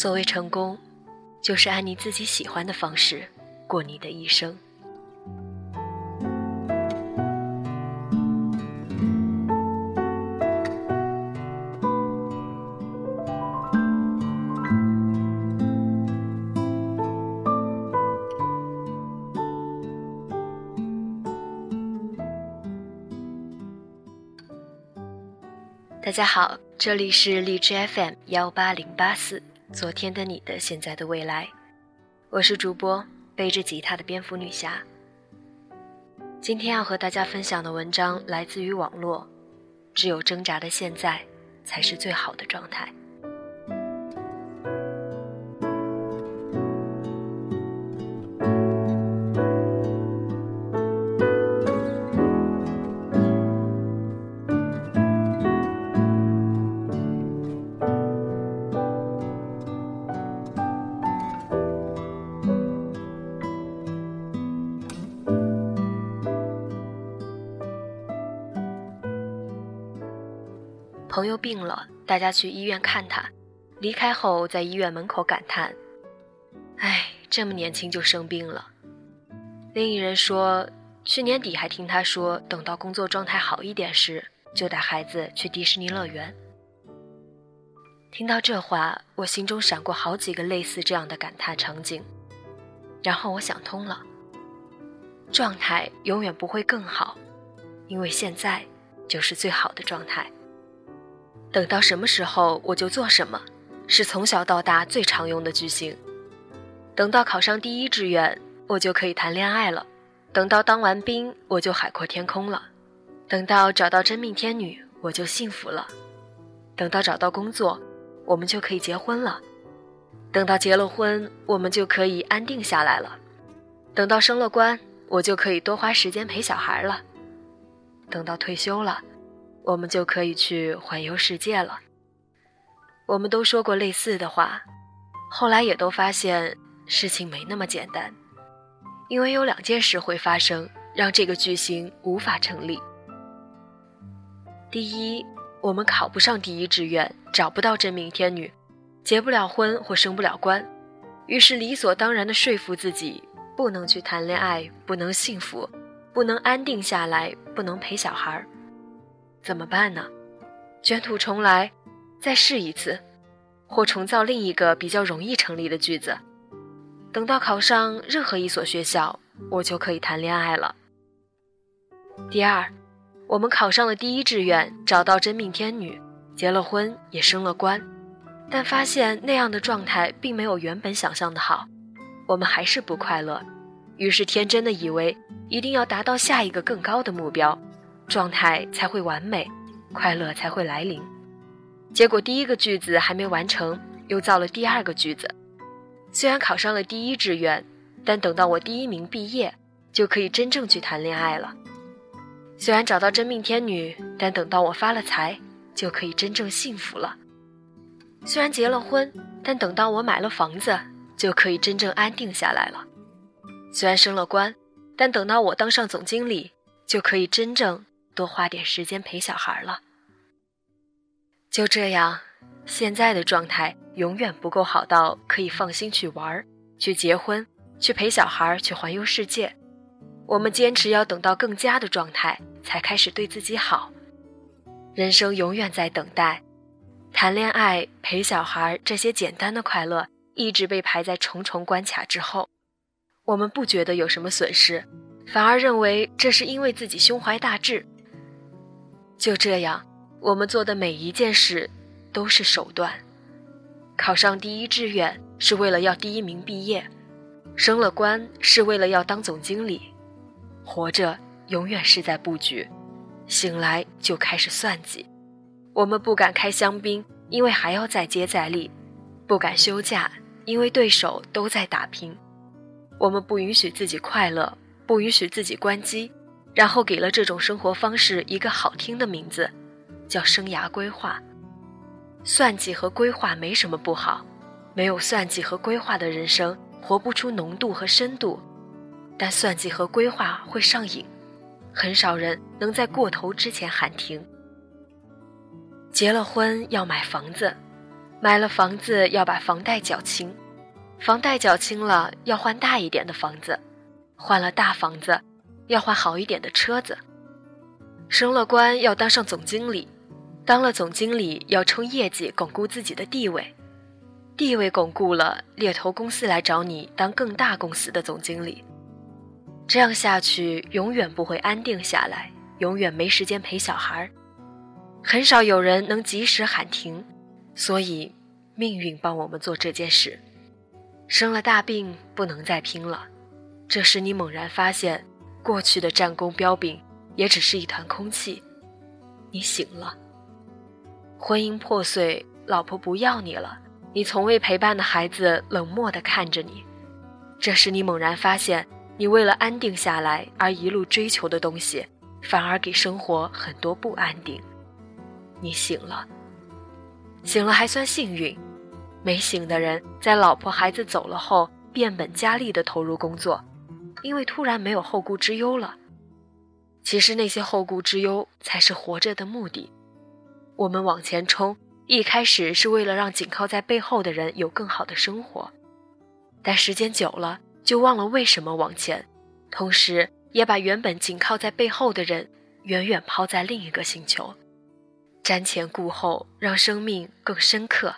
所谓成功，就是按你自己喜欢的方式过你的一生。大家好，这里是荔枝 FM 幺八零八四。昨天的你的，现在的未来，我是主播背着吉他的蝙蝠女侠。今天要和大家分享的文章来自于网络，只有挣扎的现在，才是最好的状态。病了，大家去医院看他。离开后，在医院门口感叹：“哎，这么年轻就生病了。”另一人说：“去年底还听他说，等到工作状态好一点时，就带孩子去迪士尼乐园。”听到这话，我心中闪过好几个类似这样的感叹场景，然后我想通了：状态永远不会更好，因为现在就是最好的状态。等到什么时候我就做什么，是从小到大最常用的句型。等到考上第一志愿，我就可以谈恋爱了；等到当完兵，我就海阔天空了；等到找到真命天女，我就幸福了；等到找到工作，我们就可以结婚了；等到结了婚，我们就可以安定下来了；等到升了官，我就可以多花时间陪小孩了；等到退休了。我们就可以去环游世界了。我们都说过类似的话，后来也都发现事情没那么简单，因为有两件事会发生，让这个句型无法成立。第一，我们考不上第一志愿，找不到真命天女，结不了婚或升不了官，于是理所当然的说服自己不能去谈恋爱，不能幸福，不能安定下来，不能陪小孩儿。怎么办呢？卷土重来，再试一次，或重造另一个比较容易成立的句子。等到考上任何一所学校，我就可以谈恋爱了。第二，我们考上了第一志愿，找到真命天女，结了婚，也升了官，但发现那样的状态并没有原本想象的好，我们还是不快乐，于是天真的以为一定要达到下一个更高的目标。状态才会完美，快乐才会来临。结果第一个句子还没完成，又造了第二个句子。虽然考上了第一志愿，但等到我第一名毕业，就可以真正去谈恋爱了。虽然找到真命天女，但等到我发了财，就可以真正幸福了。虽然结了婚，但等到我买了房子，就可以真正安定下来了。虽然升了官，但等到我当上总经理，就可以真正。多花点时间陪小孩了。就这样，现在的状态永远不够好到可以放心去玩、去结婚、去陪小孩、去环游世界。我们坚持要等到更佳的状态，才开始对自己好。人生永远在等待，谈恋爱、陪小孩这些简单的快乐，一直被排在重重关卡之后。我们不觉得有什么损失，反而认为这是因为自己胸怀大志。就这样，我们做的每一件事都是手段。考上第一志愿是为了要第一名毕业，升了官是为了要当总经理。活着永远是在布局，醒来就开始算计。我们不敢开香槟，因为还要再接再厉；不敢休假，因为对手都在打拼。我们不允许自己快乐，不允许自己关机。然后给了这种生活方式一个好听的名字，叫生涯规划。算计和规划没什么不好，没有算计和规划的人生活不出浓度和深度。但算计和规划会上瘾，很少人能在过头之前喊停。结了婚要买房子，买了房子要把房贷缴清，房贷缴清了要换大一点的房子，换了大房子要换好一点的车子。升了官要当上总经理，当了总经理要冲业绩巩固自己的地位，地位巩固了，猎头公司来找你当更大公司的总经理。这样下去，永远不会安定下来，永远没时间陪小孩儿很少有人能及时喊停，所以命运帮我们做这件事。生了大病，不能再拼了。这时你猛然发现，过去的战功彪炳也只是一团空气。你醒了。婚姻破碎，老婆不要你了，你从未陪伴的孩子冷漠地看着你。这时你猛然发现。你为了安定下来而一路追求的东西，反而给生活很多不安定。你醒了，醒了还算幸运，没醒的人在老婆孩子走了后，变本加厉地投入工作，因为突然没有后顾之忧了。其实那些后顾之忧才是活着的目的。我们往前冲，一开始是为了让紧靠在背后的人有更好的生活，但时间久了。就忘了为什么往前，同时也把原本紧靠在背后的人远远抛在另一个星球。瞻前顾后，让生命更深刻。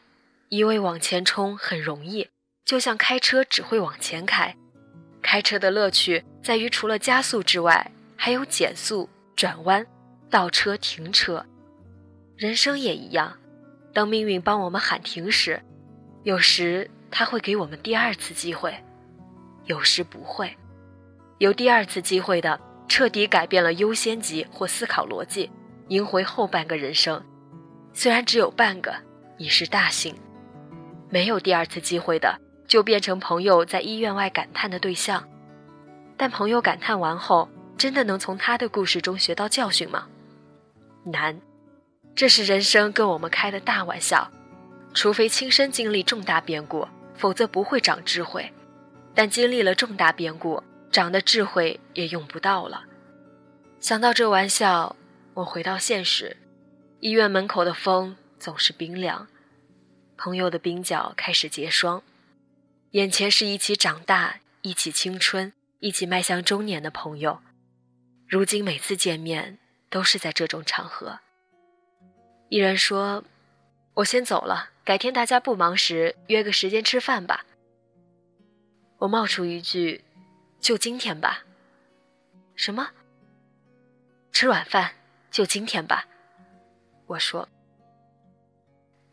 一味往前冲很容易，就像开车只会往前开。开车的乐趣在于除了加速之外，还有减速、转弯、倒车、停车。人生也一样，当命运帮我们喊停时，有时他会给我们第二次机会。有时不会，有第二次机会的，彻底改变了优先级或思考逻辑，赢回后半个人生。虽然只有半个，已是大幸。没有第二次机会的，就变成朋友在医院外感叹的对象。但朋友感叹完后，真的能从他的故事中学到教训吗？难。这是人生跟我们开的大玩笑。除非亲身经历重大变故，否则不会长智慧。但经历了重大变故，长的智慧也用不到了。想到这玩笑，我回到现实。医院门口的风总是冰凉，朋友的冰角开始结霜。眼前是一起长大、一起青春、一起迈向中年的朋友。如今每次见面都是在这种场合。一人说：“我先走了，改天大家不忙时约个时间吃饭吧。”我冒出一句：“就今天吧。”什么？吃晚饭就今天吧？我说。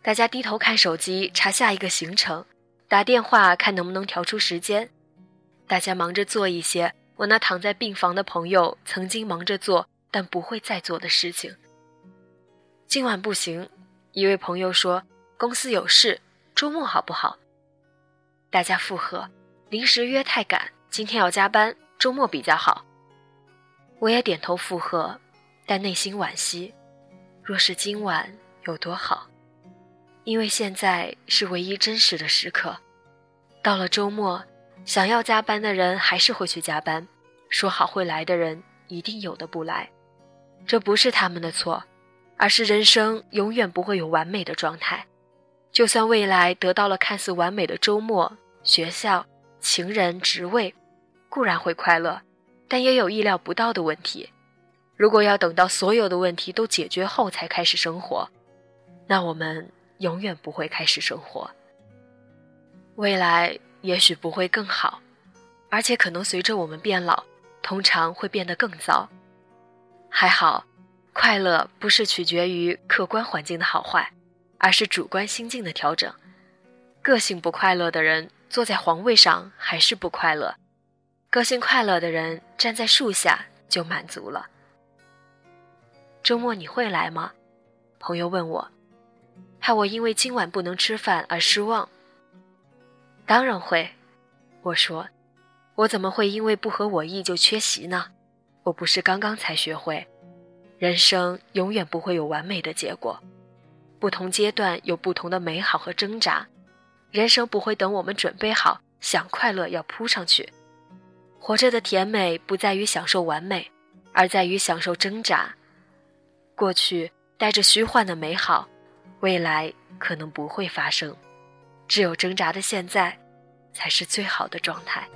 大家低头看手机查下一个行程，打电话看能不能调出时间。大家忙着做一些我那躺在病房的朋友曾经忙着做但不会再做的事情。今晚不行，一位朋友说公司有事，周末好不好？大家附和。临时约太赶，今天要加班，周末比较好。我也点头附和，但内心惋惜。若是今晚有多好，因为现在是唯一真实的时刻。到了周末，想要加班的人还是会去加班，说好会来的人一定有的不来。这不是他们的错，而是人生永远不会有完美的状态。就算未来得到了看似完美的周末，学校。情人、职位，固然会快乐，但也有意料不到的问题。如果要等到所有的问题都解决后才开始生活，那我们永远不会开始生活。未来也许不会更好，而且可能随着我们变老，通常会变得更糟。还好，快乐不是取决于客观环境的好坏，而是主观心境的调整。个性不快乐的人。坐在皇位上还是不快乐，个性快乐的人站在树下就满足了。周末你会来吗？朋友问我，怕我因为今晚不能吃饭而失望。当然会，我说，我怎么会因为不合我意就缺席呢？我不是刚刚才学会，人生永远不会有完美的结果，不同阶段有不同的美好和挣扎。人生不会等我们准备好，想快乐要扑上去。活着的甜美不在于享受完美，而在于享受挣扎。过去带着虚幻的美好，未来可能不会发生，只有挣扎的现在，才是最好的状态。